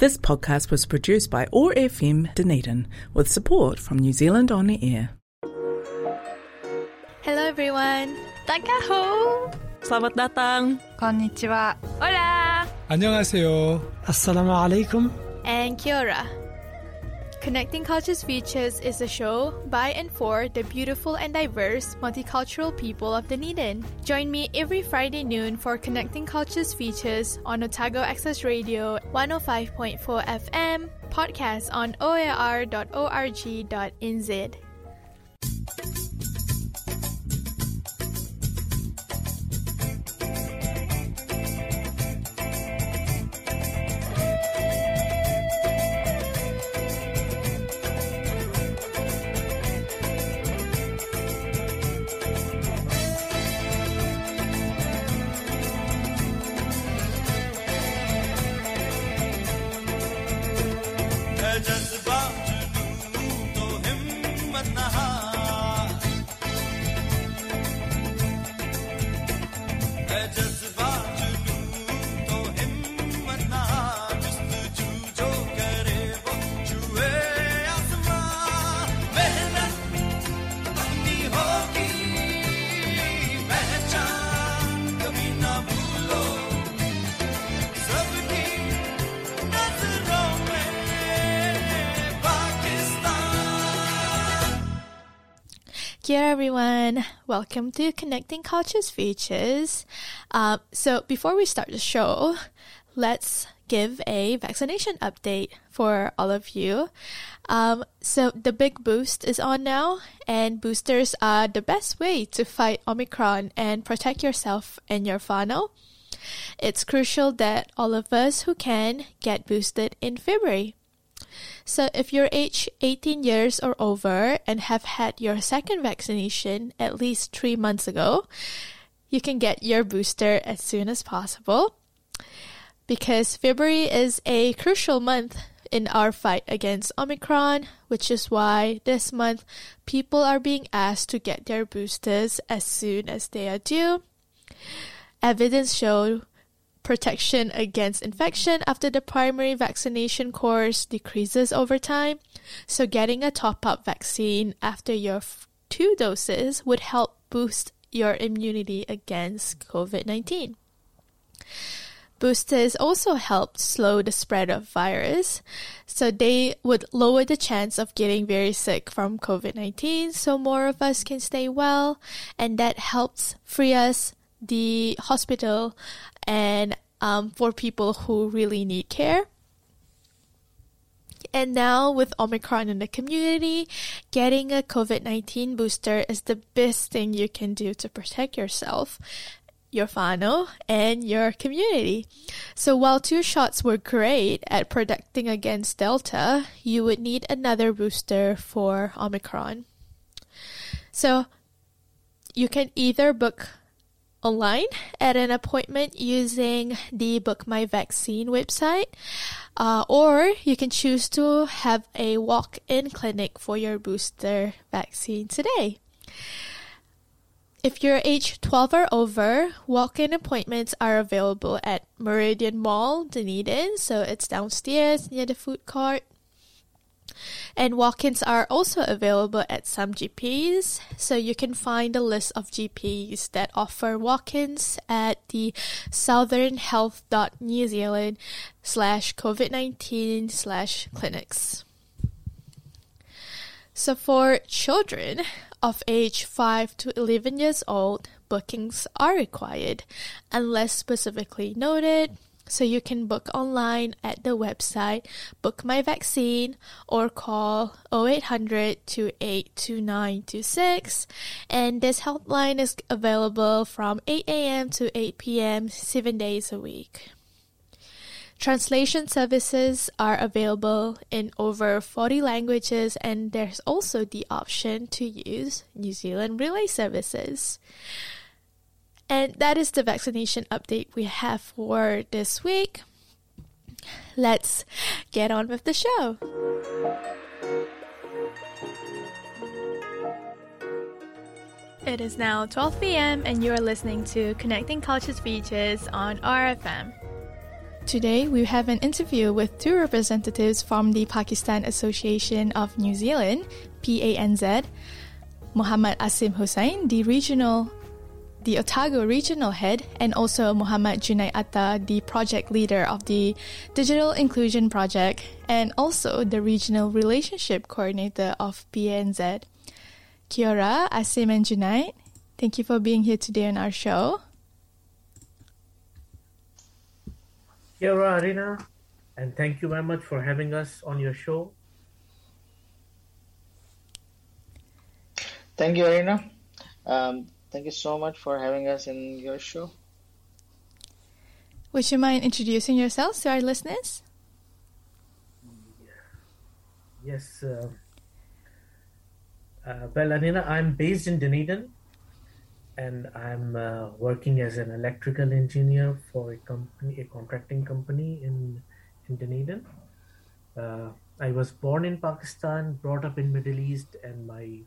This podcast was produced by OAR FM Dunedin with support from New Zealand On the Air. Hello everyone. Takaho. Selamat datang. Konnichiwa. Hola. 안녕하세요. Assalamu alaikum. And kia ora. Connecting Cultures Features is a show by and for the beautiful and diverse multicultural people of Dunedin. Join me every Friday noon for Connecting Cultures Features on Otago Access Radio 105.4 FM, podcast on oar.org.nz. welcome to Connecting Cultures Features. Um, so before we start the show, let's give a vaccination update for all of you. Um, so the big boost is on now, and boosters are the best way to fight Omicron and protect yourself and your whānau. It's crucial that all of us who can get boosted in February. So, if you're age 18 years or over and have had your second vaccination at least three months ago, you can get your booster as soon as possible. Because February is a crucial month in our fight against Omicron, which is why this month people are being asked to get their boosters as soon as they are due. Evidence showed protection against infection after the primary vaccination course decreases over time. So, getting a top up vaccine after your two doses would help boost your immunity against COVID 19. Boosters also help slow the spread of virus, so they would lower the chance of getting very sick from COVID 19 so more of us can stay well, and that helps free us the hospital and um, for people who really need care. And now, with Omicron in the community, getting a COVID 19 booster is the best thing you can do to protect yourself, your whānau, and your community. So, while two shots were great at protecting against Delta, you would need another booster for Omicron. So, you can either book online at an appointment using the Book My Vaccine website, uh, or you can choose to have a walk in clinic for your booster vaccine today. If you're age 12 or over, walk in appointments are available at Meridian Mall, Dunedin, so it's downstairs near the food court. And walk-ins are also available at some GPs, so you can find a list of GPs that offer walk-ins at the southernhealth.new zealand slash COVID-19 slash clinics. So for children of age 5 to 11 years old, bookings are required unless specifically noted. So you can book online at the website Book My Vaccine or call 0800 282926 and this helpline is available from 8 a.m. to 8 p.m. 7 days a week. Translation services are available in over 40 languages, and there's also the option to use New Zealand Relay services. And that is the vaccination update we have for this week. Let's get on with the show. It is now 12 p.m., and you are listening to Connecting Cultures Features on RFM. Today, we have an interview with two representatives from the Pakistan Association of New Zealand, PANZ, Muhammad Asim Hussain, the regional the Otago regional head, and also Muhammad Junaid Atta, the project leader of the Digital Inclusion Project, and also the regional relationship coordinator of PANZ. Kia ora, Asim and Junaid. Thank you for being here today on our show. Kia ora, Arina, and thank you very much for having us on your show. Thank you, Arina. Um, thank you so much for having us in your show. Would you mind introducing yourselves to our listeners? Yes, uh, uh, well, Arina, I'm based in Dunedin, and I'm uh, working as an electrical engineer for a company, a contracting company in in Dunedin. Uh, I was born in Pakistan, brought up in Middle East, and my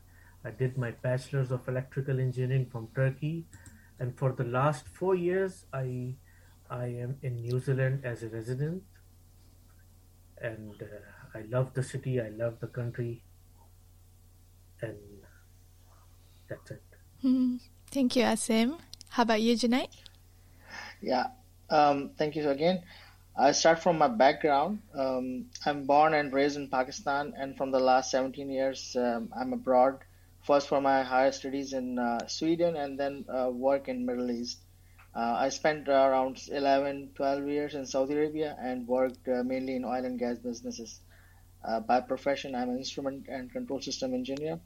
I did my bachelor's of electrical engineering from Turkey, and for the last four years, I I am in New Zealand as a resident, and uh, I love the city, I love the country, and that's it. Hmm. Thank you, Asim. How about you, Junaid? Yeah, um, thank you again. I start from my background. Um, I'm born and raised in Pakistan, and from the last 17 years, um, I'm abroad. First for my higher studies in uh, Sweden, and then uh, work in Middle East. Uh, I spent around 11, 12 years in Saudi Arabia and worked uh, mainly in oil and gas businesses. Uh, by profession, I'm an instrument and control system engineer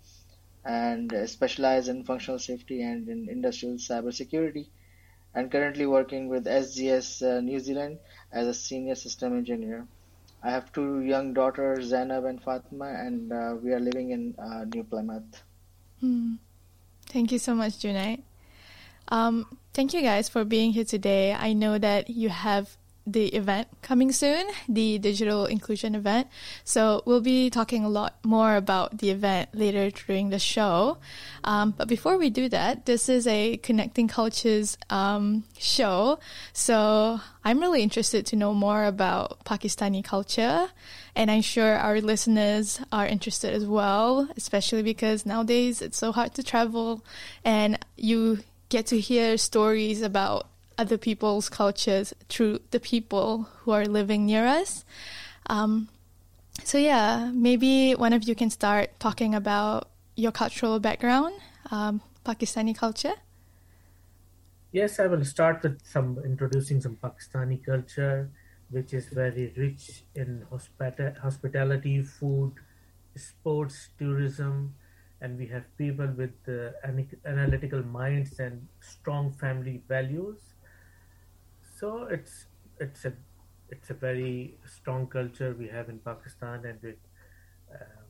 and uh, specialize in functional safety and in industrial cybersecurity. And currently working with SGS New Zealand as a senior system engineer. I have two young daughters, Zainab and Fatima, and we are living in New Plymouth. Hmm. Thank you so much, Junaid. Um, thank you guys for being here today. I know that you have the event coming soon, the digital inclusion event. So we'll be talking a lot more about the event later during the show. Um, but before we do that, this is a connecting cultures um, show. So I'm really interested to know more about Pakistani culture. And I'm sure our listeners are interested as well, especially because nowadays it's so hard to travel and you get to hear stories about other people's cultures through the people who are living near us. Um, so, yeah, maybe one of you can start talking about your cultural background, um, Pakistani culture. Yes, I will start with some introducing some Pakistani culture, which is very rich in hospita- hospitality, food, sports, tourism, and we have people with uh, analytical minds and strong family values. So it's it's a it's a very strong culture we have in Pakistan, and it, um,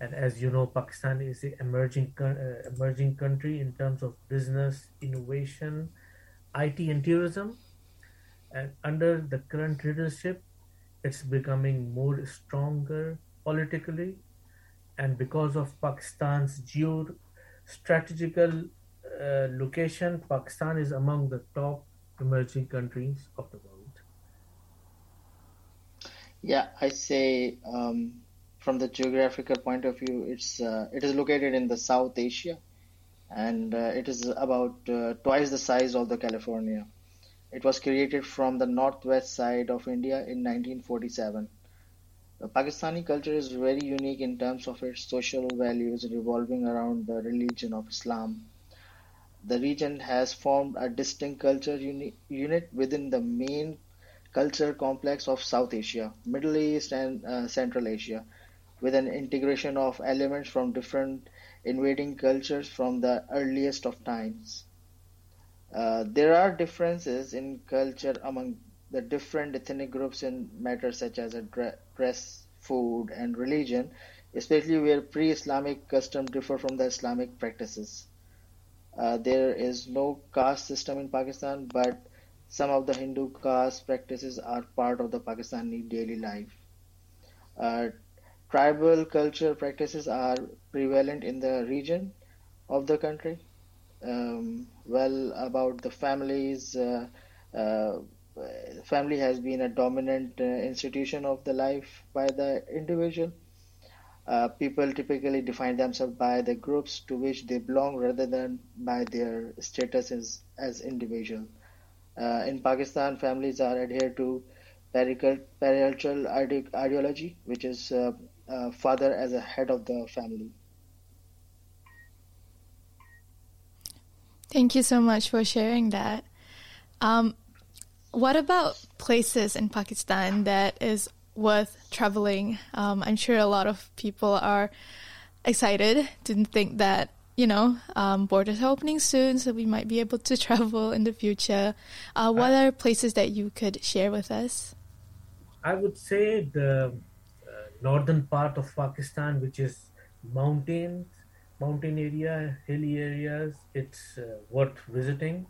and as you know, Pakistan is an emerging uh, emerging country in terms of business, innovation, IT, and tourism. And under the current leadership, it's becoming more stronger politically, and because of Pakistan's geo-strategical uh, location, Pakistan is among the top emerging countries of the world. Yeah, I say um, from the geographical point of view, it's uh, it is located in the South Asia, and uh, it is about uh, twice the size of the California. It was created from the northwest side of India in 1947. The Pakistani culture is very unique in terms of its social values revolving around the religion of Islam. The region has formed a distinct culture uni- unit within the main culture complex of South Asia, Middle East, and uh, Central Asia, with an integration of elements from different invading cultures from the earliest of times. Uh, there are differences in culture among the different ethnic groups in matters such as dress, food, and religion, especially where pre-Islamic customs differ from the Islamic practices. Uh, there is no caste system in Pakistan, but some of the Hindu caste practices are part of the Pakistani daily life. Uh, tribal culture practices are prevalent in the region of the country. Um, well, about the families, uh, uh, family has been a dominant uh, institution of the life by the individual. Uh, people typically define themselves by the groups to which they belong rather than by their status as, as individual. Uh, in Pakistan, families are adhered to ide- ideology, which is uh, uh, father as a head of the family. Thank you so much for sharing that. Um, what about places in Pakistan that is worth traveling? Um, I'm sure a lot of people are excited to think that you know um, borders are opening soon, so we might be able to travel in the future. Uh, what are places that you could share with us? I would say the uh, northern part of Pakistan, which is mountains, mountain area, hilly areas, it's uh, worth visiting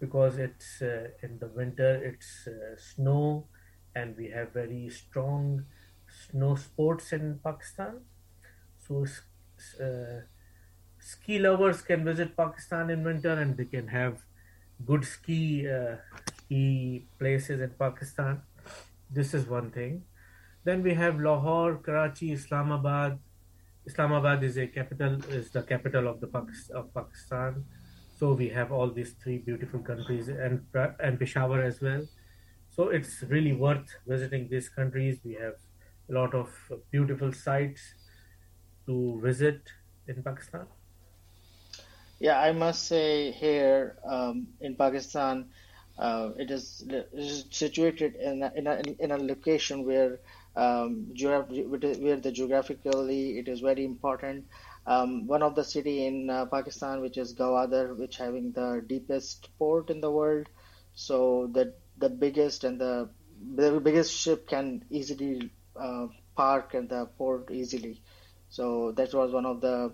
because it's uh, in the winter it's uh, snow and we have very strong snow sports in Pakistan. So uh, ski lovers can visit Pakistan in winter and they can have good ski uh, ski places in Pakistan. This is one thing. Then we have Lahore, Karachi, Islamabad. Islamabad is a capital is the capital of the Pakistan, of Pakistan. So we have all these three beautiful countries and and Peshawar as well. So it's really worth visiting these countries. We have a lot of beautiful sites to visit in Pakistan. Yeah, I must say here um, in Pakistan, uh, it is it is situated in a, in a, in a location where um, where the geographically it is very important. Um, one of the city in uh, Pakistan, which is Gwadar, which having the deepest port in the world, so that the biggest and the the biggest ship can easily uh, park at the port easily. So that was one of the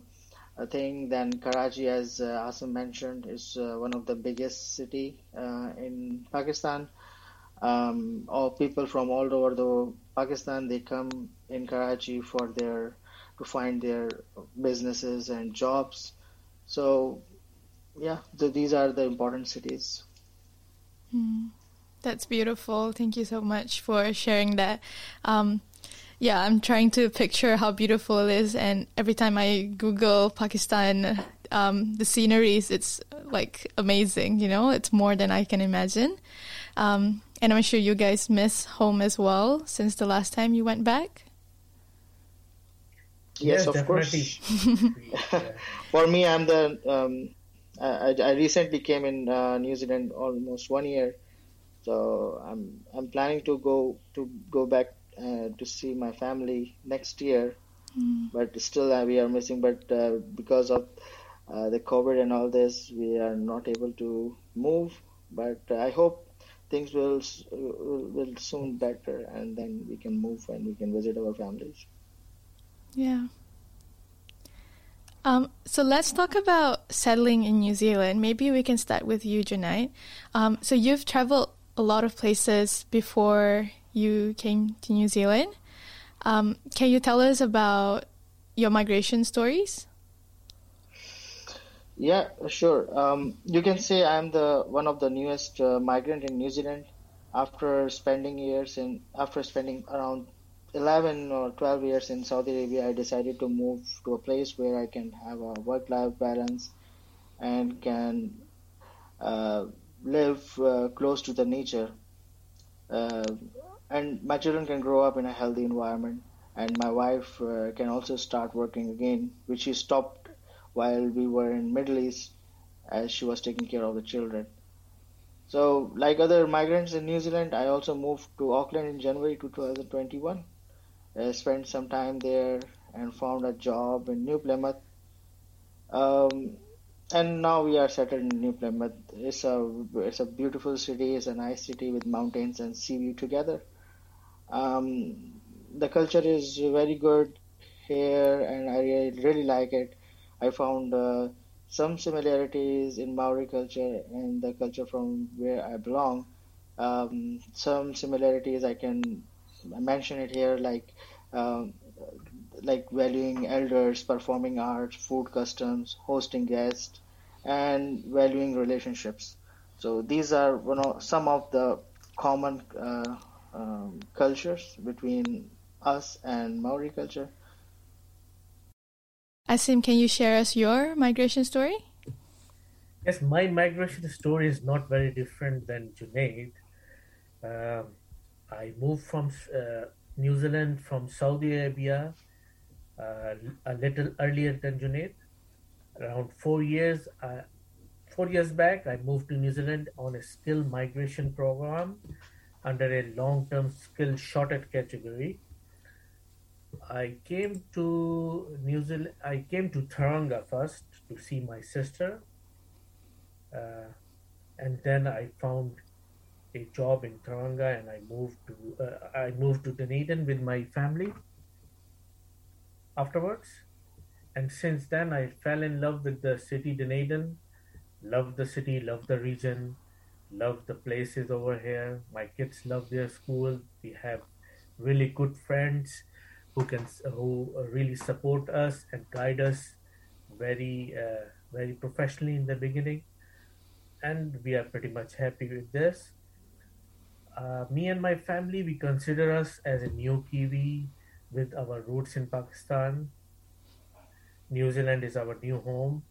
uh, thing. Then Karachi, as uh, Asim mentioned, is uh, one of the biggest city uh, in Pakistan. Um, all people from all over the Pakistan they come in Karachi for their to find their businesses and jobs. So yeah, th- these are the important cities. That's beautiful. Thank you so much for sharing that. Um, yeah, I'm trying to picture how beautiful it is, and every time I Google Pakistan, um, the sceneries, it's like amazing. You know, it's more than I can imagine. Um, and I'm sure you guys miss home as well since the last time you went back. Yes, of definitely. course. For me, I'm the um, I, I recently came in uh, New Zealand almost one year, so I'm I'm planning to go to go back uh, to see my family next year. But still, uh, we are missing. But uh, because of uh, the COVID and all this, we are not able to move. But I hope things will will, will soon better, and then we can move and we can visit our families. Yeah. Um, so let's talk about settling in New Zealand. Maybe we can start with you, Junaid. Um, so you've traveled a lot of places before you came to New Zealand. Um, can you tell us about your migration stories? Yeah, sure. Um, you can say I'm the one of the newest uh, migrant in New Zealand. After spending years in, after spending around 11 or 12 years in Saudi Arabia, I decided to move to a place where I can have a work-life balance and can uh, live uh, close to the nature. Uh, and my children can grow up in a healthy environment, and my wife uh, can also start working again, which she stopped while we were in Middle East as she was taking care of the children. So, like other migrants in New Zealand, I also moved to Auckland in January 2021. I spent some time there and found a job in New Plymouth. Um, and now we are settled in New Plymouth. It's a it's a beautiful city. It's a nice city with mountains and sea view together. Um, the culture is very good here, and I really, like it. I found uh, some similarities in Maori culture and the culture from where I belong. Um, some similarities I can mention it here, like um, like valuing elders, performing arts, food customs, hosting guests, and valuing relationships. So these are one of, some of the common uh, um, cultures between us and Maori culture. Asim, can you share us your migration story? Yes, my migration story is not very different than Junaid. Um, I moved from uh, New Zealand from Saudi Arabia uh, a little earlier than Junaid. Around four years, uh, four years back, I moved to New Zealand on a skill migration program under a long-term skill shorted category. I came to New Zealand. I came to Tauranga first to see my sister, uh, and then I found a job in Tauranga, and I moved to uh, I moved to Dunedin with my family. Afterwards, and since then I fell in love with the city Dunedin, loved the city, loved the region, loved the places over here. My kids love their school. We have really good friends who can who really support us and guide us very uh, very professionally in the beginning and we are pretty much happy with this uh, me and my family we consider us as a new kiwi with our roots in pakistan new zealand is our new home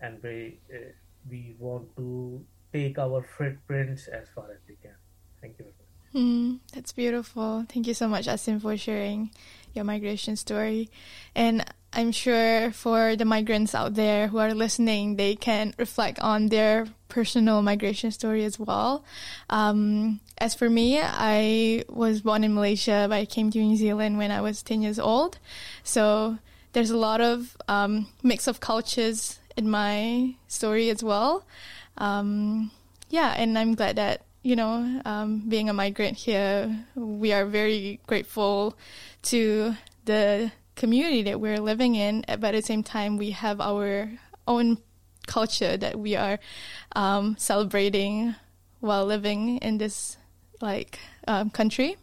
and we uh, we want to take our footprints as far as we can thank you Mm, that's beautiful. Thank you so much, Asim, for sharing your migration story. And I'm sure for the migrants out there who are listening, they can reflect on their personal migration story as well. Um, as for me, I was born in Malaysia, but I came to New Zealand when I was 10 years old. So there's a lot of um, mix of cultures in my story as well. Um, yeah, and I'm glad that you know, um, being a migrant here, we are very grateful to the community that we're living in. But at the same time, we have our own culture that we are um, celebrating while living in this like um, country.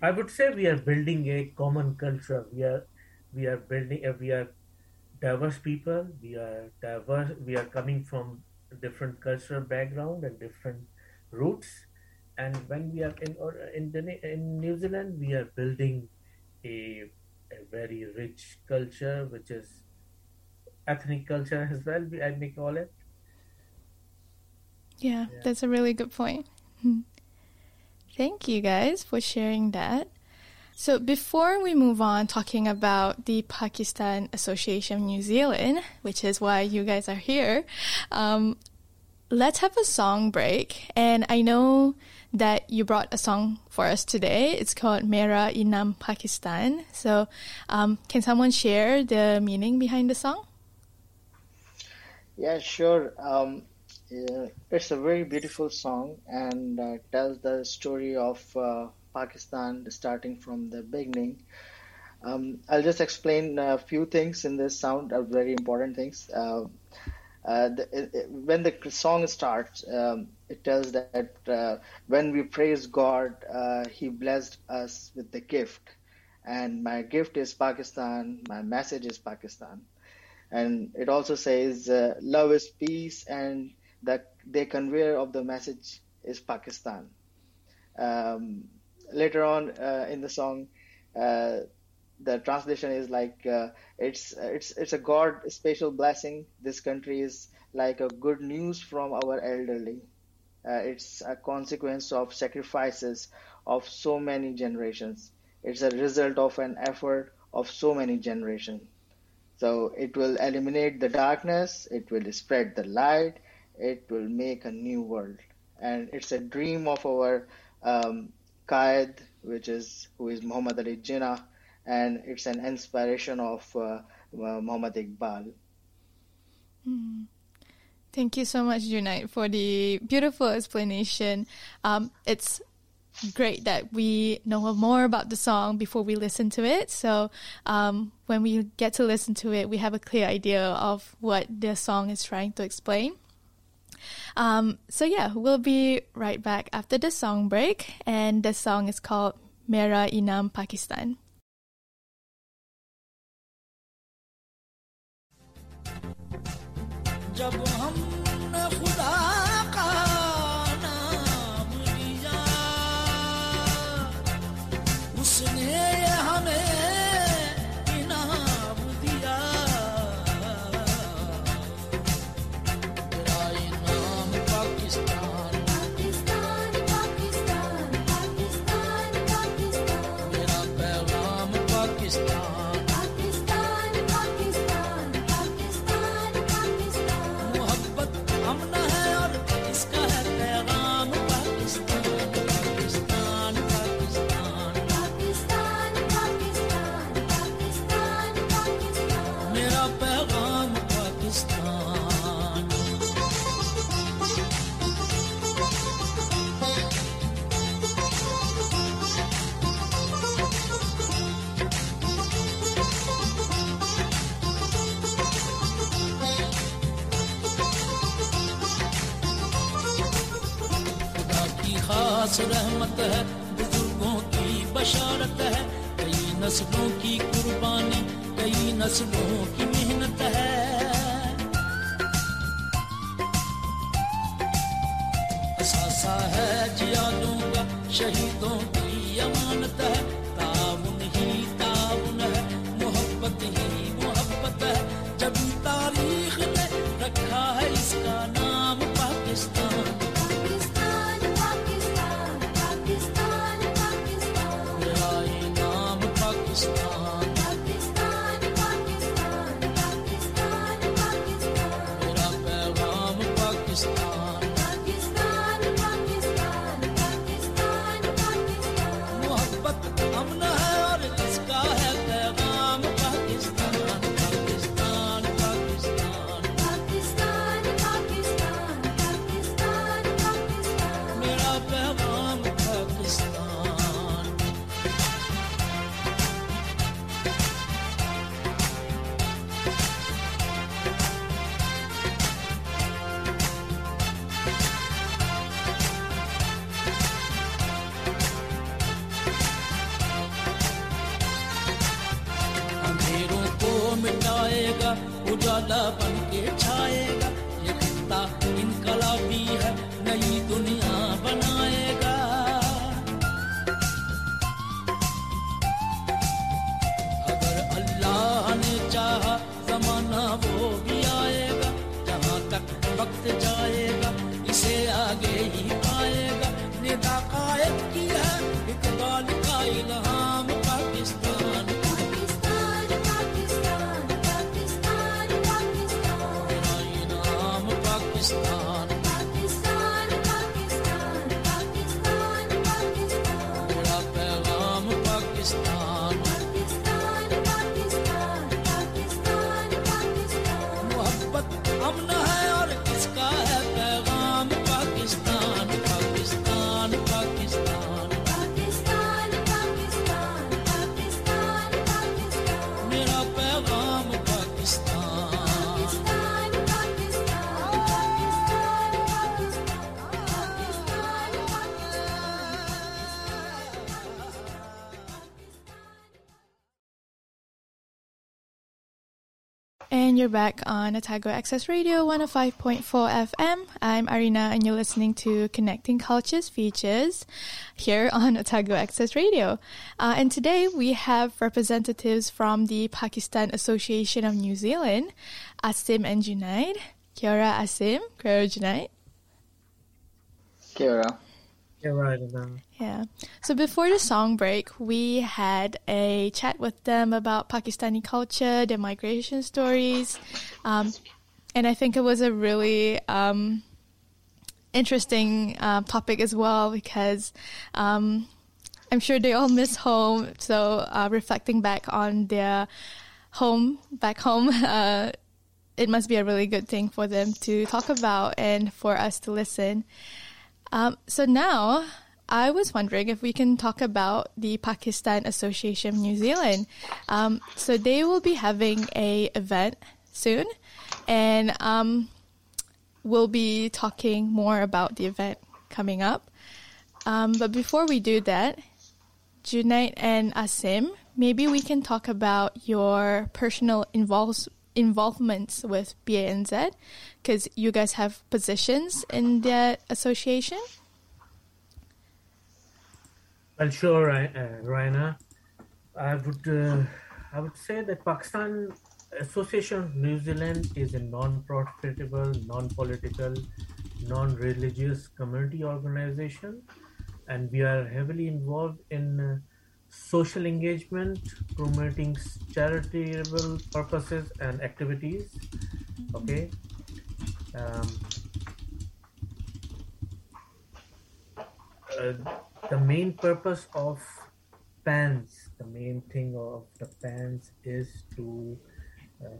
I would say we are building a common culture. We are we are building. Uh, we are diverse people. We are diverse. We are coming from different cultural background and different roots. And when we are in or in the, in New Zealand, we are building a a very rich culture, which is ethnic culture as well. we- I may call it. Yeah, Yeah. that's a really good point. Thank you guys for sharing that. So before we move on talking about the Pakistan Association of New Zealand, which is why you guys are here, um, let's have a song break. And I know that you brought a song for us today. It's called Mera Inam Pakistan. So um, can someone share the meaning behind the song? Yeah, sure. Um, yeah, it's a very beautiful song and uh, tells the story of uh, Pakistan starting from the beginning. Um, I'll just explain a few things in this sound, are very important things. Uh, uh, the, it, when the song starts, um, it tells that uh, when we praise God, uh, He blessed us with the gift. And my gift is Pakistan, my message is Pakistan and it also says uh, love is peace and the the conveyor of the message is pakistan um, later on uh, in the song uh, the translation is like uh, it's it's it's a god special blessing. This country is like a good news from our elderly. It's a consequence of sacrifices of so many generations. It's a result of an effort of so many generations. So it will eliminate the darkness, it will spread the light, it will make a new world. And it's a dream of our um, Quaid, which is who is Muhammad Ali Jinnah, and it's an inspiration of uh, uh, Muhammad Iqbal. Thank you so much, Junaid, for the beautiful explanation. Um, it's great that we know more about the song before we listen to it. So um, when we get to listen to it, we have a clear idea of what the song is trying to explain. Um, so yeah, we'll be right back after the song break, and the song is called Mera Inam Pakistan. जब हमने खुदा रहमत है, बुज़ुर्गों की बशारत है, कई नस्लों की कुर्बानी, कई नस्लों की मेहनत है। असासा है जियादों का, शहीदों की अमानत है। And you're back on Otago Access Radio 105.4 FM. I'm Arina and you're listening to Connecting Cultures Features here on Otago Access Radio. Uh, and today we have representatives from the Pakistan Association of New Zealand, Asim and Junaid. Kia ora Asim, kia ora Junaid. Kira. Yeah, right. Now. Yeah. So before the song break, we had a chat with them about Pakistani culture, their migration stories, um, and I think it was a really um, interesting uh, topic as well because um, I'm sure they all miss home. So uh, reflecting back on their home back home. Uh, it must be a really good thing for them to talk about and for us to listen. Um, so now, I was wondering if we can talk about the Pakistan Association of New Zealand. Um, so they will be having a event soon, and um, we'll be talking more about the event coming up. Um, but before we do that, Junaid and Asim, maybe we can talk about your personal involves, involvements with PANZ because you guys have positions in the association. Well, sure, uh, Arina. I would uh, I would say that Pakistan Association of New Zealand is a non-profitable, non-political, non-religious community organization, and we are heavily involved in uh, social engagement, promoting charitable purposes and activities. Okay. Um, uh, the main purpose of PANZ, the main thing of the PANZ is to uh,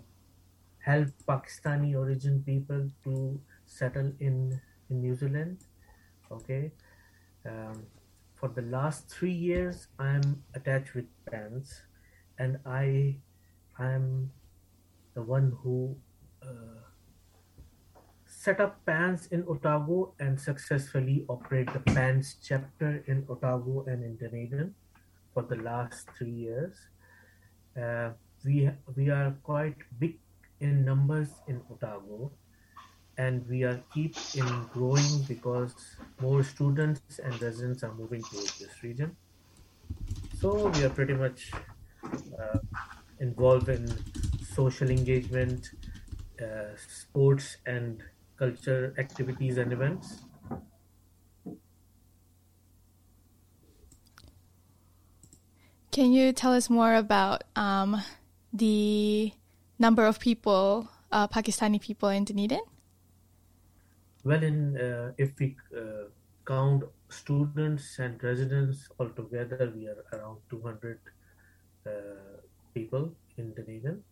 help Pakistani origin people to settle in, in New Zealand. Okay. Um, for the last three years, I'm attached with PANZ, and I am the one who uh, set up PANZ in Otago and successfully operate the PANZ chapter in Otago and in Dunedin for the last three years. Uh, we we are quite big in numbers in Otago, and we are keep in growing because more students and residents are moving to this region. So we are pretty much uh, involved in social engagement, uh, sports, and culture activities and events. Can you tell us more about um, the number of people, uh, Pakistani people in Dunedin? Well, uh, if we uh, count students and residents altogether, we are around 200 uh, people in Dunedin,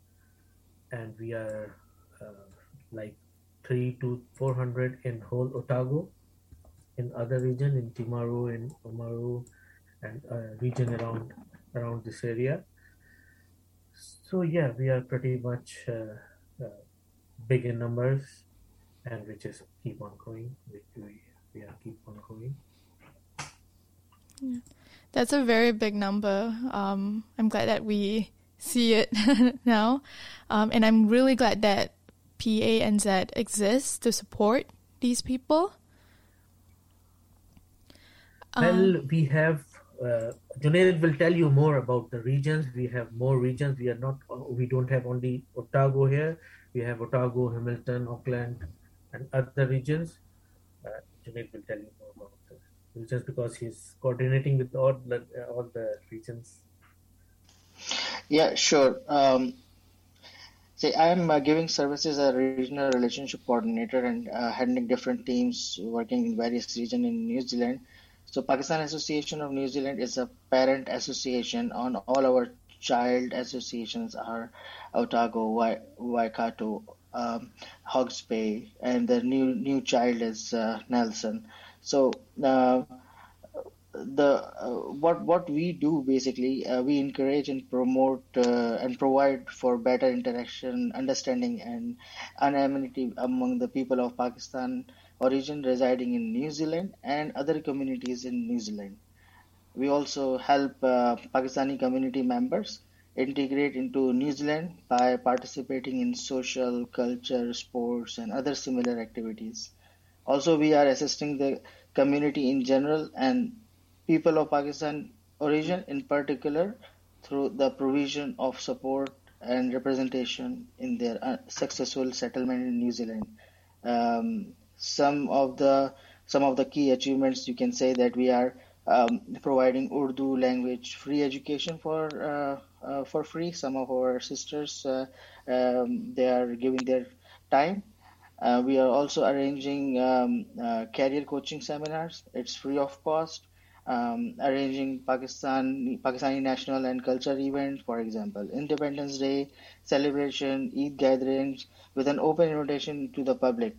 and we are uh, like three to 400 in whole Otago. In other region, in Timaru, in Oamaru, and uh, region around around this area. So yeah, we are pretty much uh, big in numbers, and we just keep on going. We, we, we are keep on growing. That's a very big number. Um, I'm glad that we see it now. Um, and I'm really glad that PANZ exists to support these people. Well, we have. Uh, Junaid will tell you more about the regions. We have more regions. We are not. We don't have only Otago here. We have Otago, Hamilton, Auckland, and other regions. Uh, Junaid will tell you more about the regions because he's coordinating with all the uh, all the regions. Yeah, sure. Um, see, I'm uh, giving services as a regional relationship coordinator and uh, handling different teams working in various regions in New Zealand. So, Pakistan Association of New Zealand is a parent association on all our child associations are Otago, Waikato, um, Hawke's Bay, and the new new child is uh, Nelson. So, uh, the uh, what what we do basically uh, we encourage and promote uh, and provide for better interaction understanding and anonymity among the people of pakistan origin residing in new zealand and other communities in new zealand we also help uh, pakistani community members integrate into new zealand by participating in social culture sports and other similar activities also we are assisting the community in general and people of Pakistan origin in particular through the provision of support and representation in their uh, successful settlement in New Zealand. Um, some of the some of the key achievements you can say that we are um, providing Urdu language free education for uh, uh, for free. Some of our sisters uh, um, they are giving their time. We are also arranging um, career coaching seminars. It's free of cost um, arranging Pakistan Pakistani national and cultural events, for example, Independence Day celebration, Eid gatherings, with an open invitation to the public,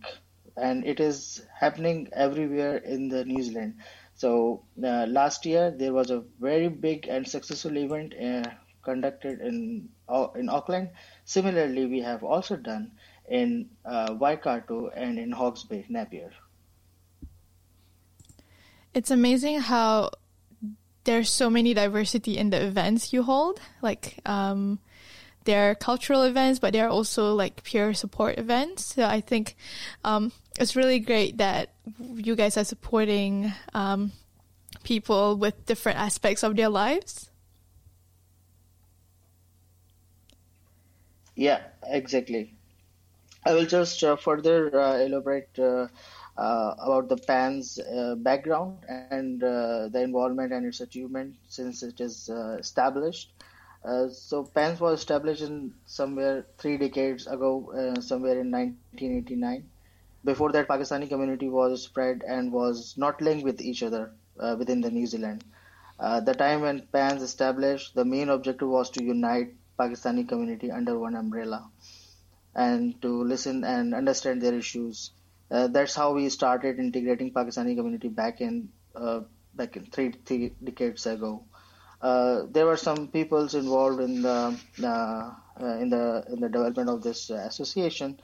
and it is happening everywhere in the New Zealand. So uh, last year there was a very big and successful event uh, conducted in uh, in Auckland. Similarly, we have also done in uh, Waikato and in Hawke's Bay, Napier. It's amazing how there's so many diversity in the events you hold. Like, um, there are cultural events, but there are also like peer support events. So I think um, it's really great that you guys are supporting um, people with different aspects of their lives. Yeah, exactly. I will just uh, further uh, elaborate uh, uh, about the PANZ uh, background and uh, the involvement and its achievement since it is established. Uh, so PANZ was established in somewhere three decades ago, uh, somewhere in 1989. Before that, Pakistani community was spread and was not linked with each other uh, within the New Zealand. Uh, the time when PANZ established, the main objective was to unite Pakistani community under one umbrella and to listen and understand their issues. Uh, that's how we started integrating Pakistani community back in back in three, three decades ago. Uh, there were some peoples involved in the uh, uh, in the in the development of this association.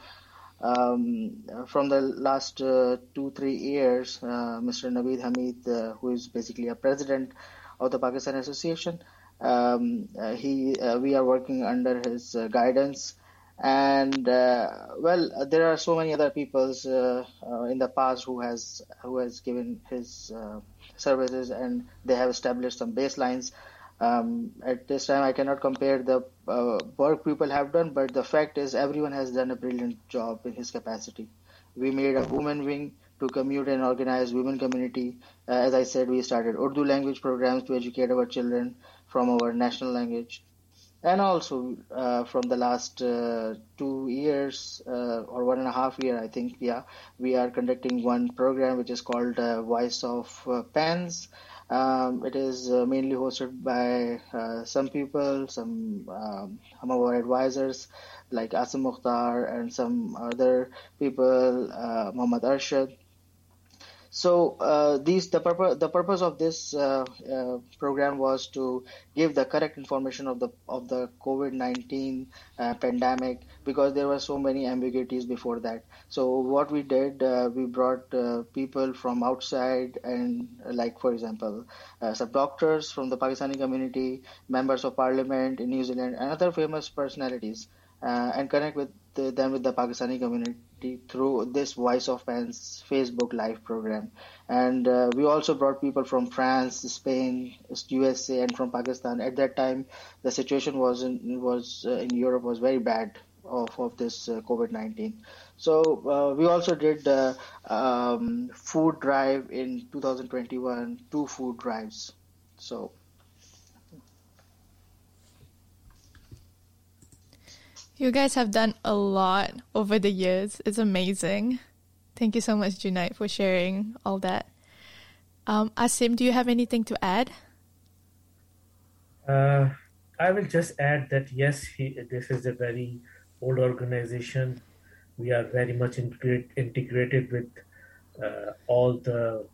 Um, from the last two three years, Mr. Naveed Hamid, who is basically a president of the Pakistan Association, um, he we are working under his guidance. And uh, well, there are so many other peoples uh, uh, in the past who has who has given his services, and they have established some baselines. Um, at this time, I cannot compare the uh, work people have done, but the fact is, everyone has done a brilliant job in his capacity. We made a women wing to commute and organize women community. Uh, as I said, we started Urdu language programs to educate our children from our national language. And also, uh, from the last uh, two years uh, or one and a half year, I think, yeah, we are conducting one program which is called uh, Voice of uh, PANZ. Um, it is uh, mainly hosted by some people, some um, our advisors like Asim Mukhtar and some other people, uh, Muhammad Arshad. So uh, these the purpose the purpose of this uh, uh, program was to give the correct information of the of the COVID nineteen uh, pandemic because there were so many ambiguities before that. So what we did, uh, we brought uh, people from outside and like for example, some doctors from the Pakistani community, members of parliament in New Zealand, and other famous personalities, and connect with the, them with the Pakistani community through this Voice of PANZ Facebook Live program. And uh, we also brought people from France, Spain, USA, and from Pakistan. At that time, the situation was in, was uh, in Europe was very bad of, of this uh, COVID-19. So uh, we also did um, food drive in 2021, two food drives. So You guys have done a lot over the years. It's amazing. Thank you so much, Junaid, for sharing all that. Um, Asim, do you have anything to add? Uh, I will just add that yes, he, this is a very old organization. We are very much integrate, integrated with uh, all the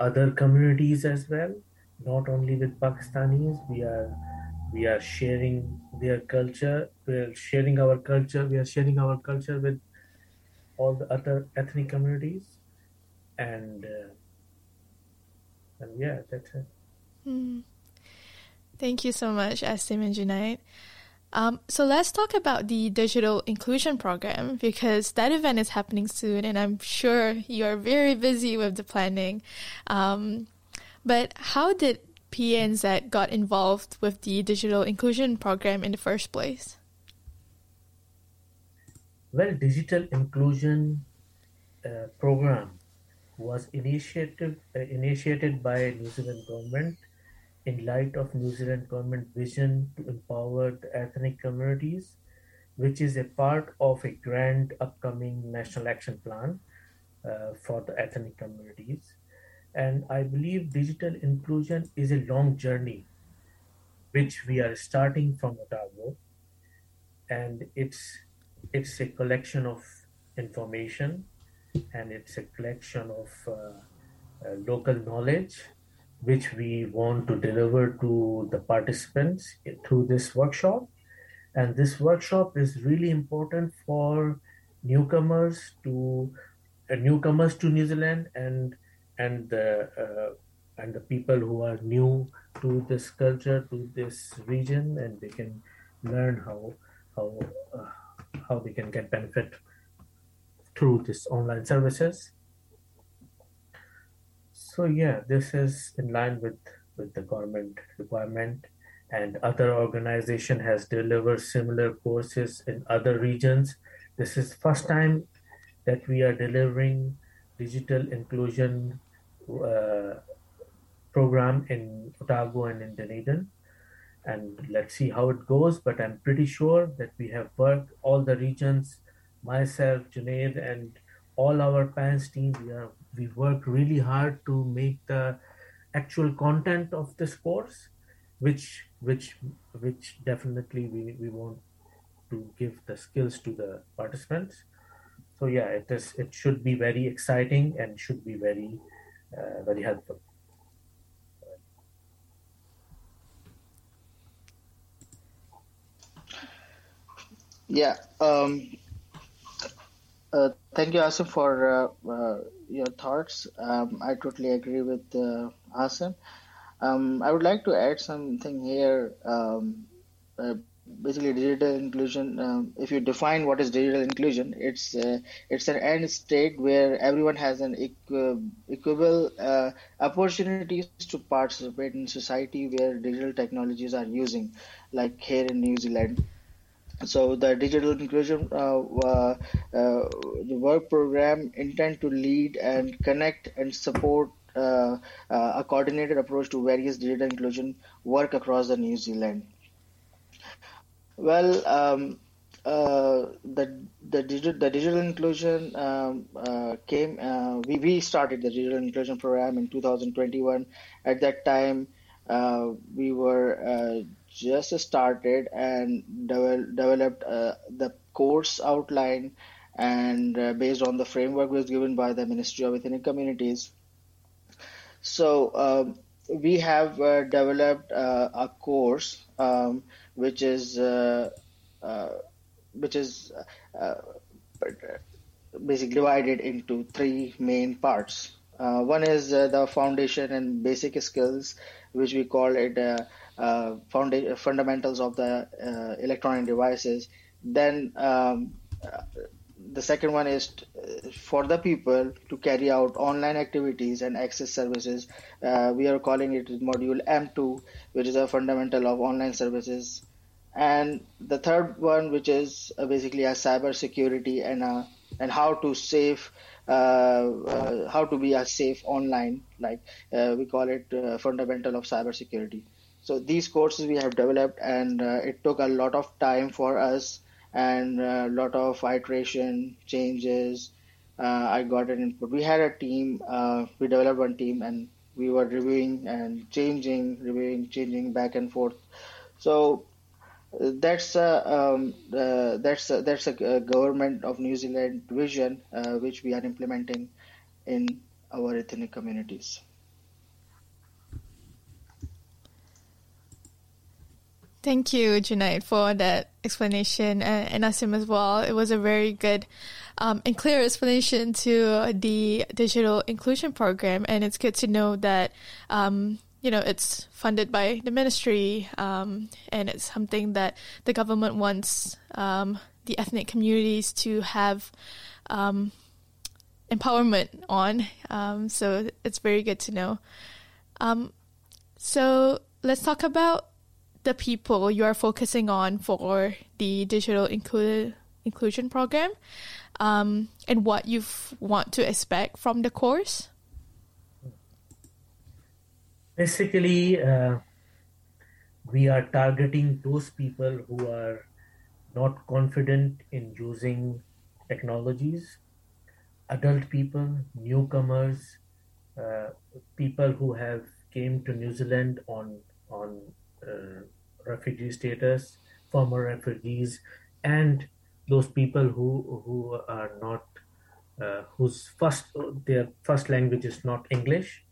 other communities as well, not only with Pakistanis. We are we are sharing their culture. We are sharing our culture. We are sharing our culture with all the other ethnic communities, and uh, and yeah, that's it. Hmm. Thank you so much, Asim and Junaid. Um, so let's talk about the digital inclusion program because that event is happening soon, and I'm sure you are very busy with the planning. Um, but how did PANZ got involved with the digital inclusion program in the first place? Well, digital inclusion uh, program was initiated uh, initiated by New Zealand government in light of New Zealand government vision to empower the ethnic communities, which is a part of a grand upcoming national action plan uh, for the ethnic communities. And I believe digital inclusion is a long journey, which we are starting from Otago, and it's it's a collection of information and it's a collection of uh, uh, local knowledge which we want to deliver to the participants through this workshop. And this workshop is really important for newcomers to uh, newcomers to New Zealand and and the uh, and the people who are new to this culture to this region and they can learn how how uh, how they can get benefit through this online services. So yeah this is in line with with the government requirement and other organization has delivered similar courses in other regions. This is first time that we are delivering digital inclusion uh, program in Otago and in Dunedin. And let's see how it goes. But I'm pretty sure that we have worked all the regions, myself, Junaid, and all our PANZ team. We we worked really hard to make the actual content of this course, which which which definitely we, we want to give the skills to the participants. So yeah, it is it should be very exciting and should be very very helpful. Yeah. Um, uh, thank you, Asim, for uh, uh, your thoughts. Um, I totally agree with uh, Asim. Um, I would like to add something here. Basically, digital inclusion. Um, if you define what is digital inclusion, it's uh, it's an end state where everyone has an equi- equal uh, opportunities to participate in society where digital technologies are using, like here in New Zealand so the digital inclusion uh, uh, uh, work program intend to lead and connect and support uh, uh, a coordinated approach to various digital inclusion work across the New Zealand. Well, um, uh, the the digital the digital inclusion um, uh, came. Uh, we we started the digital inclusion program in 2021. At that time, uh, we were uh, just started and devel- developed uh, the course outline and based on the framework was given by the Ministry of Ethnic Communities. So um, we have developed a course um, which is uh, uh, which is uh, basically divided into three main parts. One is the foundation and basic skills, which we call it fundamentals of the electronic devices. Then um, the second one is uh, for the people to carry out online activities and access services. Uh, we are calling it module M2, which is a fundamental of online services. And the third one, which is uh, basically a cyber security and uh, and how to save, uh, uh, how to be a safe online, like we call it fundamental of cyber security. So these courses we have developed, and it took a lot of time for us and a lot of iteration changes. Uh, I got an input. We had a team. Uh, we developed one team, and we were reviewing and changing, reviewing, changing back and forth. So uh, that's a um, uh, that's a, that's a uh, government of New Zealand vision uh, which we are implementing in our ethnic communities. Thank you, Junaid, for that explanation, and, and Asim as well. It was a very good um, and clear explanation to the digital inclusion program, and it's good to know that um, you know it's funded by the ministry, um, and it's something that the government wants um, the ethnic communities to have um, empowerment on. Um, so it's very good to know. So let's talk about the people you are focusing on for the digital inclu- inclusion program um, and what you want to expect from the course. Basically, uh, we are targeting those people who are not confident in using technologies, adult people, newcomers, uh, people who have came to New Zealand on on refugee status, former refugees, and those people who who are not uh, whose first their first language is not English.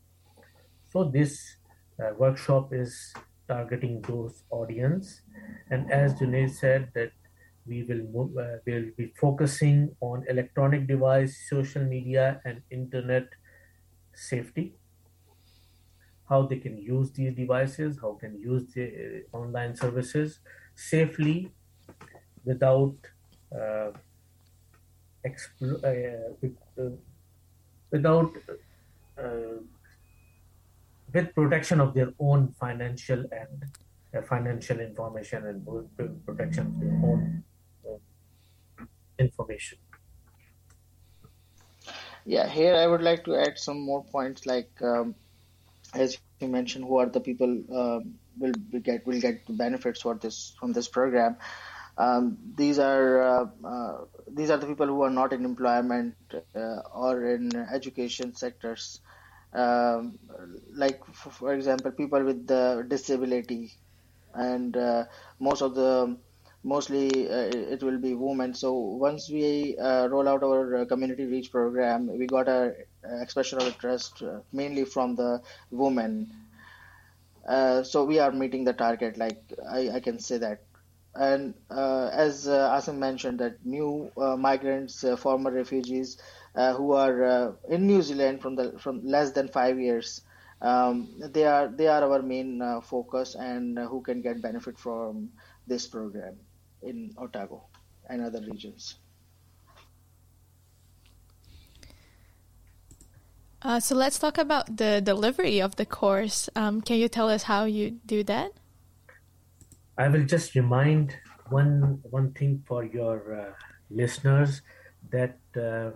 So this uh, workshop is targeting those audience, and as Junaid said that we will move, uh, will be focusing on electronic device, social media, and internet safety how they can use these devices, how can use the uh, online services safely without uh, uh, with, uh, without uh, with protection of their own financial and uh, financial information and protection of their own information. Yeah, here I would like to add some more points. Like um, as you mentioned, who are the people um, will get will get benefits for this from this program? Um, these are uh, uh, these are the people who are not in employment uh, or in education sectors. Um, like for, for example, people with the disability, and uh, most of the mostly uh, it will be women. So once we uh, roll out our uh, community reach program, we got a, expression of interest uh, mainly from the women. Uh, so we are meeting the target, like I, I can say that. And as uh, Asim mentioned, that new migrants, former refugees who are in New Zealand from the from less than five years, um, they are they are our main uh, focus and uh, who can get benefit from this program in Otago and other regions. Uh, so let's talk about the delivery of the course. Um, can you tell us how you do that? I will just remind one one thing for your uh, listeners that uh,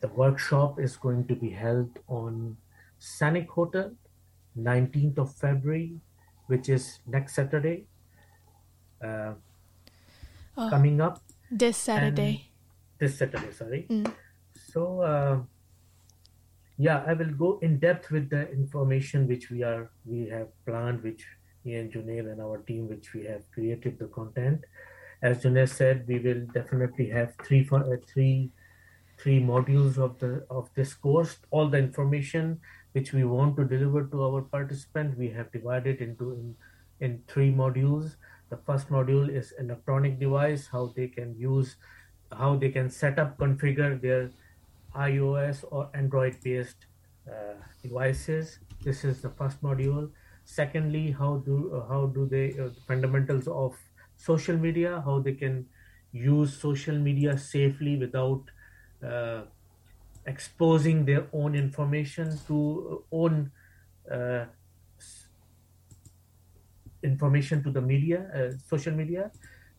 the workshop is going to be held on Scenic Hotel, 19th of February, which is next Saturday, uh, Oh, coming up this Saturday. this Saturday. Sorry. Mm. So uh, yeah, I will go in depth with the information which we are we have planned, which me and Junaid and our team, which we have created the content. As Junaid said, we will definitely have three for uh, three three modules of the of this course. All the information which we want to deliver to our participant, we have divided into in, in three modules. The first module is electronic device, how they can use, how they can set up, configure their iOS or Android based uh, devices. This is the first module. Secondly, how do uh, how do they uh, fundamentals of social media, how they can use social media safely without uh, exposing their own information to uh, own uh, information to the media, uh, social media.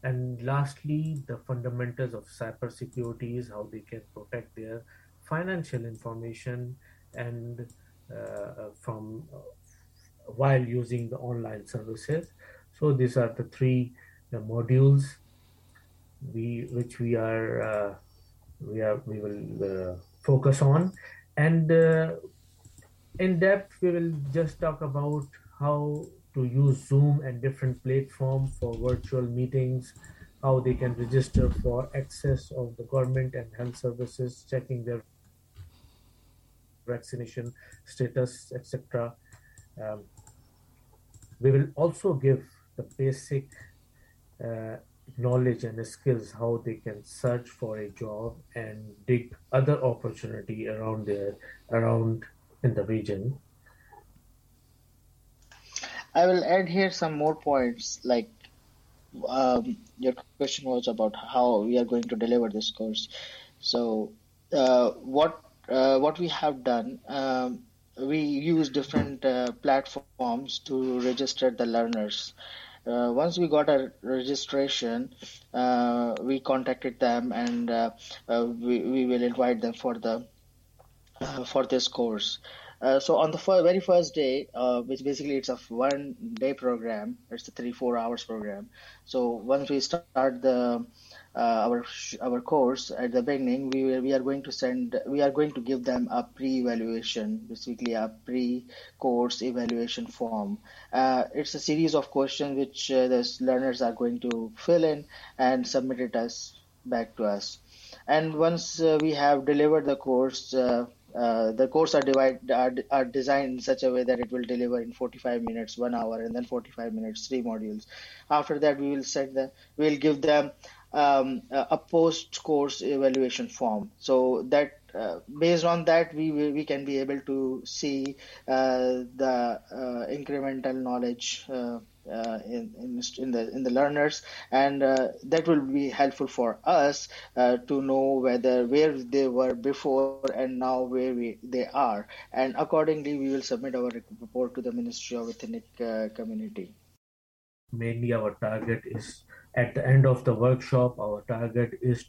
And lastly, the fundamentals of cyber security is how they can protect their financial information and uh, from uh, while using the online services. So these are the three uh, modules we which we are uh, we are we will uh, focus on and uh, in depth we will just talk about how to use zoom and different platform for virtual meetings how they can register for access of the government and health services checking their vaccination status etc um, we will also give the basic uh, knowledge and skills how they can search for a job and dig other opportunity around there around in the region I will add here some more points. Like um, your question was about how we are going to deliver this course. So uh, what uh, what we have done, um, we use different uh, platforms to register the learners. Uh, once we got a registration, uh, we contacted them and uh, uh, we, we will invite them for the uh, for this course. Uh, so on the fir- very first day, uh, which basically it's a one day program, it's a three four hours program. So once we start the uh, our our course at the beginning, we we are going to send we are going to give them a pre evaluation, basically a pre course evaluation form. Uh, it's a series of questions which uh, the learners are going to fill in and submit it as back to us and once we have delivered the course uh, the course are divided are, are designed in such a way that it will deliver in 45 minutes one hour and then 45 minutes three modules. After that we will set the we will give them um, a post course evaluation form. So that uh, based on that we we can be able to see uh, the uh, incremental knowledge uh, uh, in, in in the in the learners. And that will be helpful for us to know whether where they were before and now where we, they are. And accordingly we will submit our report to the ministry of ethnic community. Mainly our target is at the end of the workshop our target is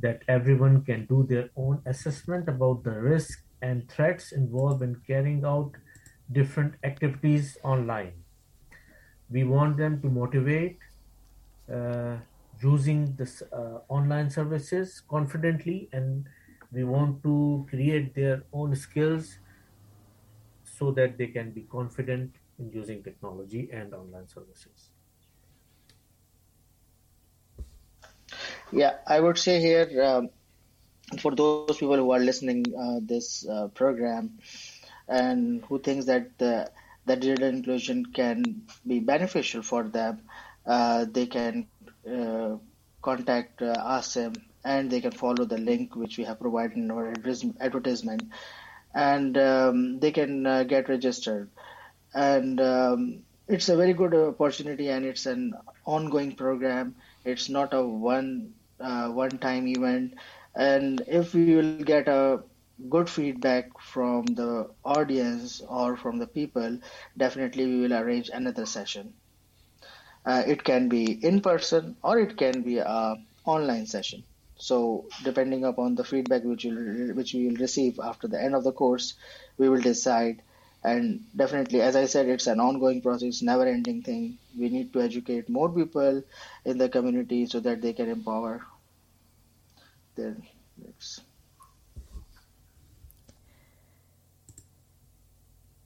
that everyone can do their own assessment about the risk and threats involved in carrying out different activities online. We want them to motivate uh, using this uh, online services confidently and we want to create their own skills so that they can be confident in using technology and online services. Yeah, I would say here um, for those people who are listening uh, this uh, program and who thinks that the that digital inclusion can be beneficial for them, uh, they can uh, contact uh, Asim and they can follow the link which we have provided in our advertisement, and um, they can uh, get registered. And um, it's a very good opportunity, and it's an ongoing program. It's not a one uh, one time event, and if we will get a good feedback from the audience or from the people, definitely we will arrange another session. Uh, it can be in person or it can be a online session. So depending upon the feedback which you which we will receive after the end of the course, we will decide. And definitely, as I said, it's an ongoing process, never-ending thing. We need to educate more people in the community so that they can empower their needs.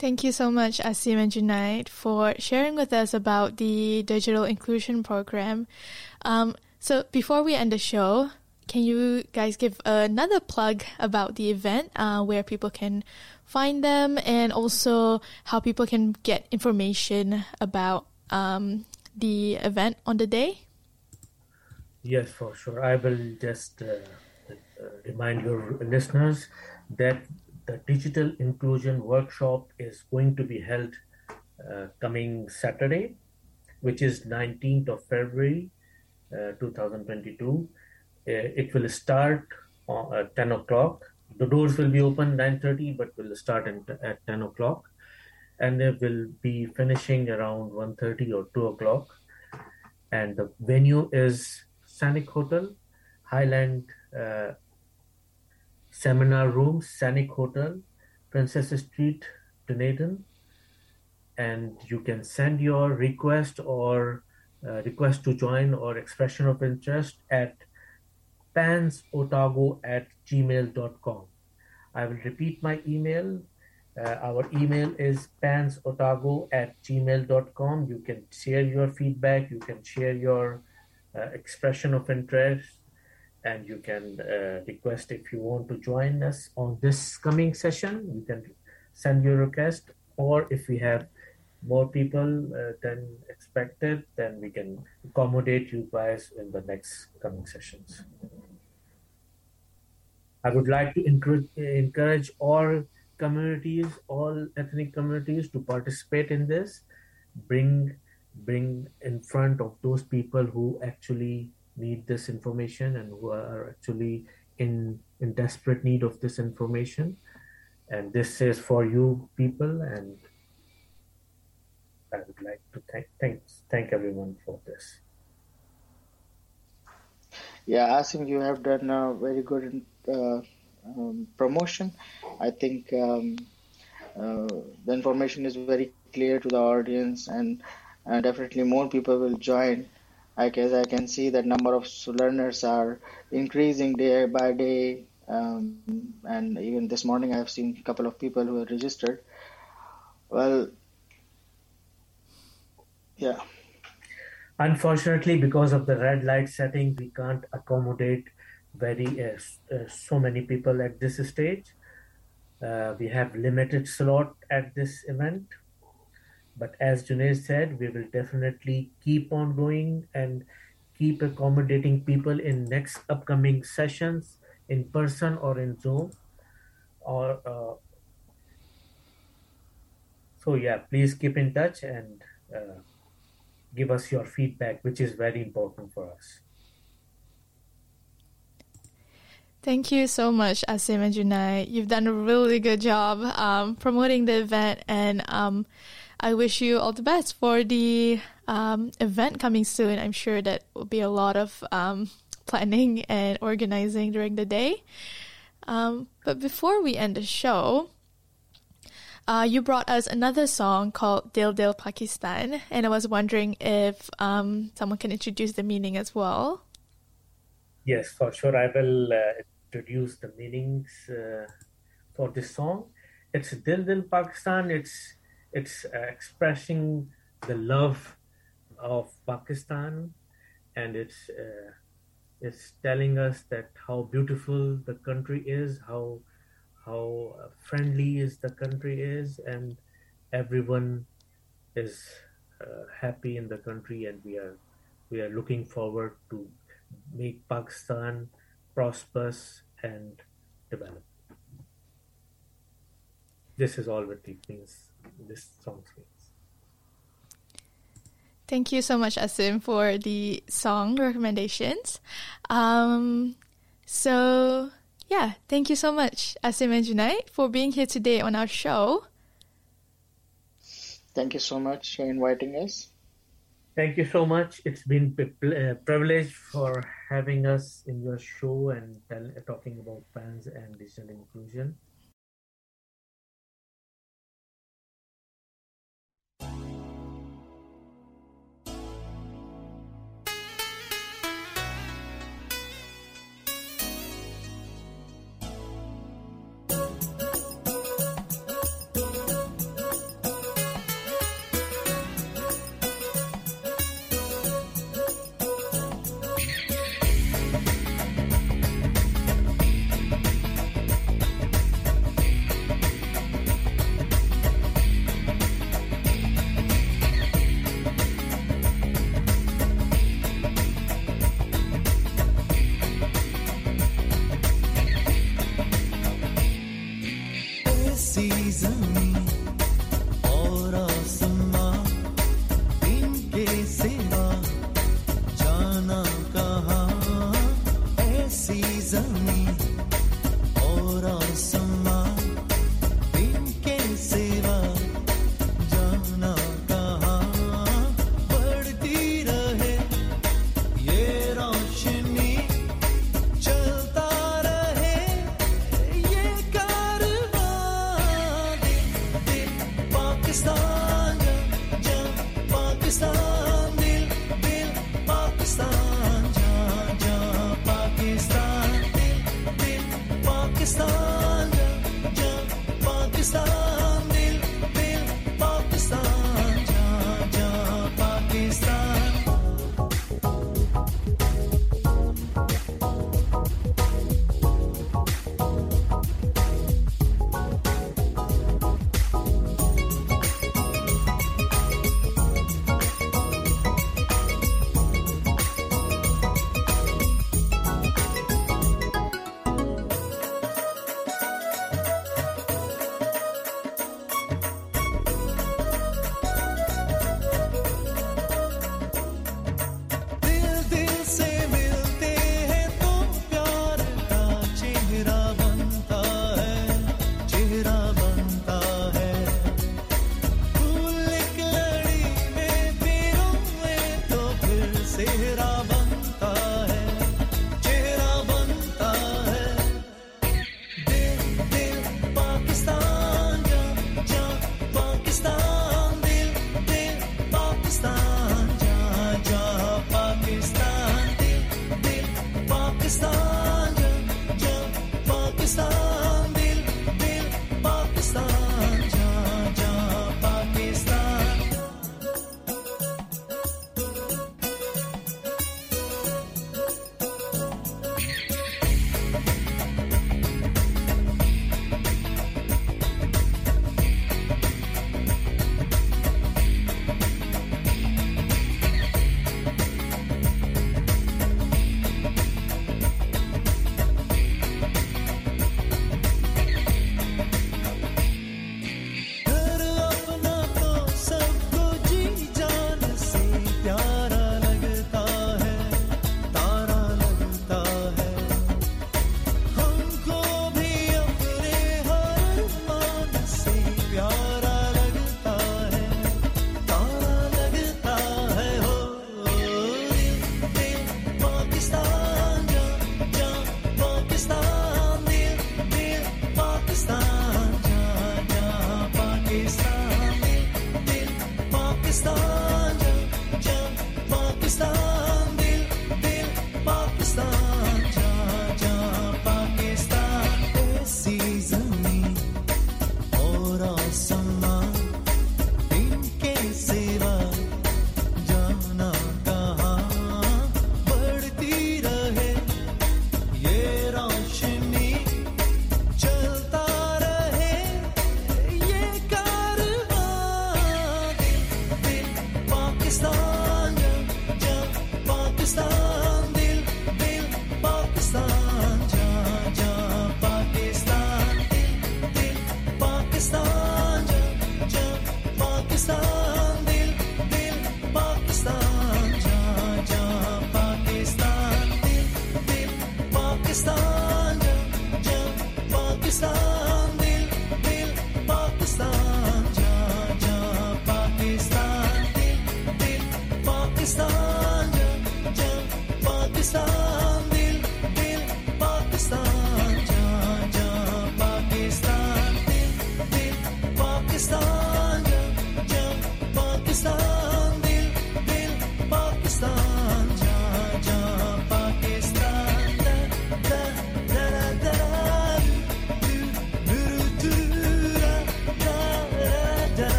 Thank you so much, Asim and Junaid, for sharing with us about the digital inclusion program. Um, so before we end the show, can you guys give another plug about the event, uh, where people can find them, and also how people can get information about um, the event on the day? Yes, for sure. I will just uh, uh, remind your listeners that the digital inclusion workshop is going to be held uh, coming Saturday, which is 19th of February, uh, 2022. Uh, it will start on, at 10 o'clock. The doors will be open 9:30, but will start in, at 10 o'clock, and they will be finishing around 1:30 or 2 o'clock. And the venue is Scenic Hotel, Highland uh, Seminar Room, Scenic Hotel, Princes Street, Dunedin. And you can send your request or uh, request to join or expression of interest at pansotago at gmail.com. I will repeat my email. Uh, our email is pansotago at gmail.com. You can share your feedback, you can share your uh, expression of interest, and you can uh, request if you want to join us on this coming session. You can send your request, or if we have more people uh, than expected, then we can accommodate you guys in the next coming sessions. I would like to encourage, encourage all communities, all ethnic communities to participate in this. Bring bring in front of those people who actually need this information and who are actually in in desperate need of this information. And this is for you people and I would like to thank thanks thank everyone for this. Yeah, I think you have done a very good uh, um, promotion. I think um, uh, the information is very clear to the audience, and uh, definitely more people will join. I guess I can see that number of learners are increasing day by day, um, and even this morning I have seen a couple of people who are registered. Well, yeah. Unfortunately, because of the red light setting, we can't accommodate very uh, uh, so many people at this stage. Uh, we have limited slot at this event, but as Junaid said, we will definitely keep on going and keep accommodating people in next upcoming sessions in person or in Zoom. Or uh, so yeah, please keep in touch and uh, give us your feedback, which is very important for us. Thank you so much, Asim and Junaid. You've done a really good job um, promoting the event, and um, I wish you all the best for the um, event coming soon. I'm sure that will be a lot of um, planning and organizing during the day. Um, but before we end the show, uh, you brought us another song called Dil Dil Pakistan, and I was wondering if um, someone can introduce the meaning as well. Yes, for sure. I will uh, introduce the meanings uh, for this song. It's Dil Dil Pakistan. It's it's uh, expressing the love of Pakistan, and it's uh, it's telling us that how beautiful the country is, how how friendly is the country is, and everyone is uh, happy in the country, and we are we are looking forward to make Pakistan prosperous and develop. This is all what it means. This song means. Thank you so much, Asim, for the song recommendations. Um, so, yeah, thank you so much, Asim and Junaid, for being here today on our show. Thank you so much for inviting us. Thank you so much. It's been a privilege for having us in your show and tell, talking about PANZ and digital inclusion.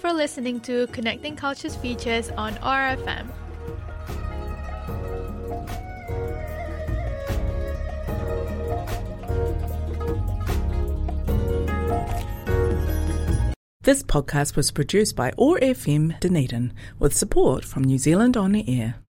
for listening to Connecting Cultures Features on OAR FM. This podcast was produced by OAR FM Dunedin with support from New Zealand On the Air.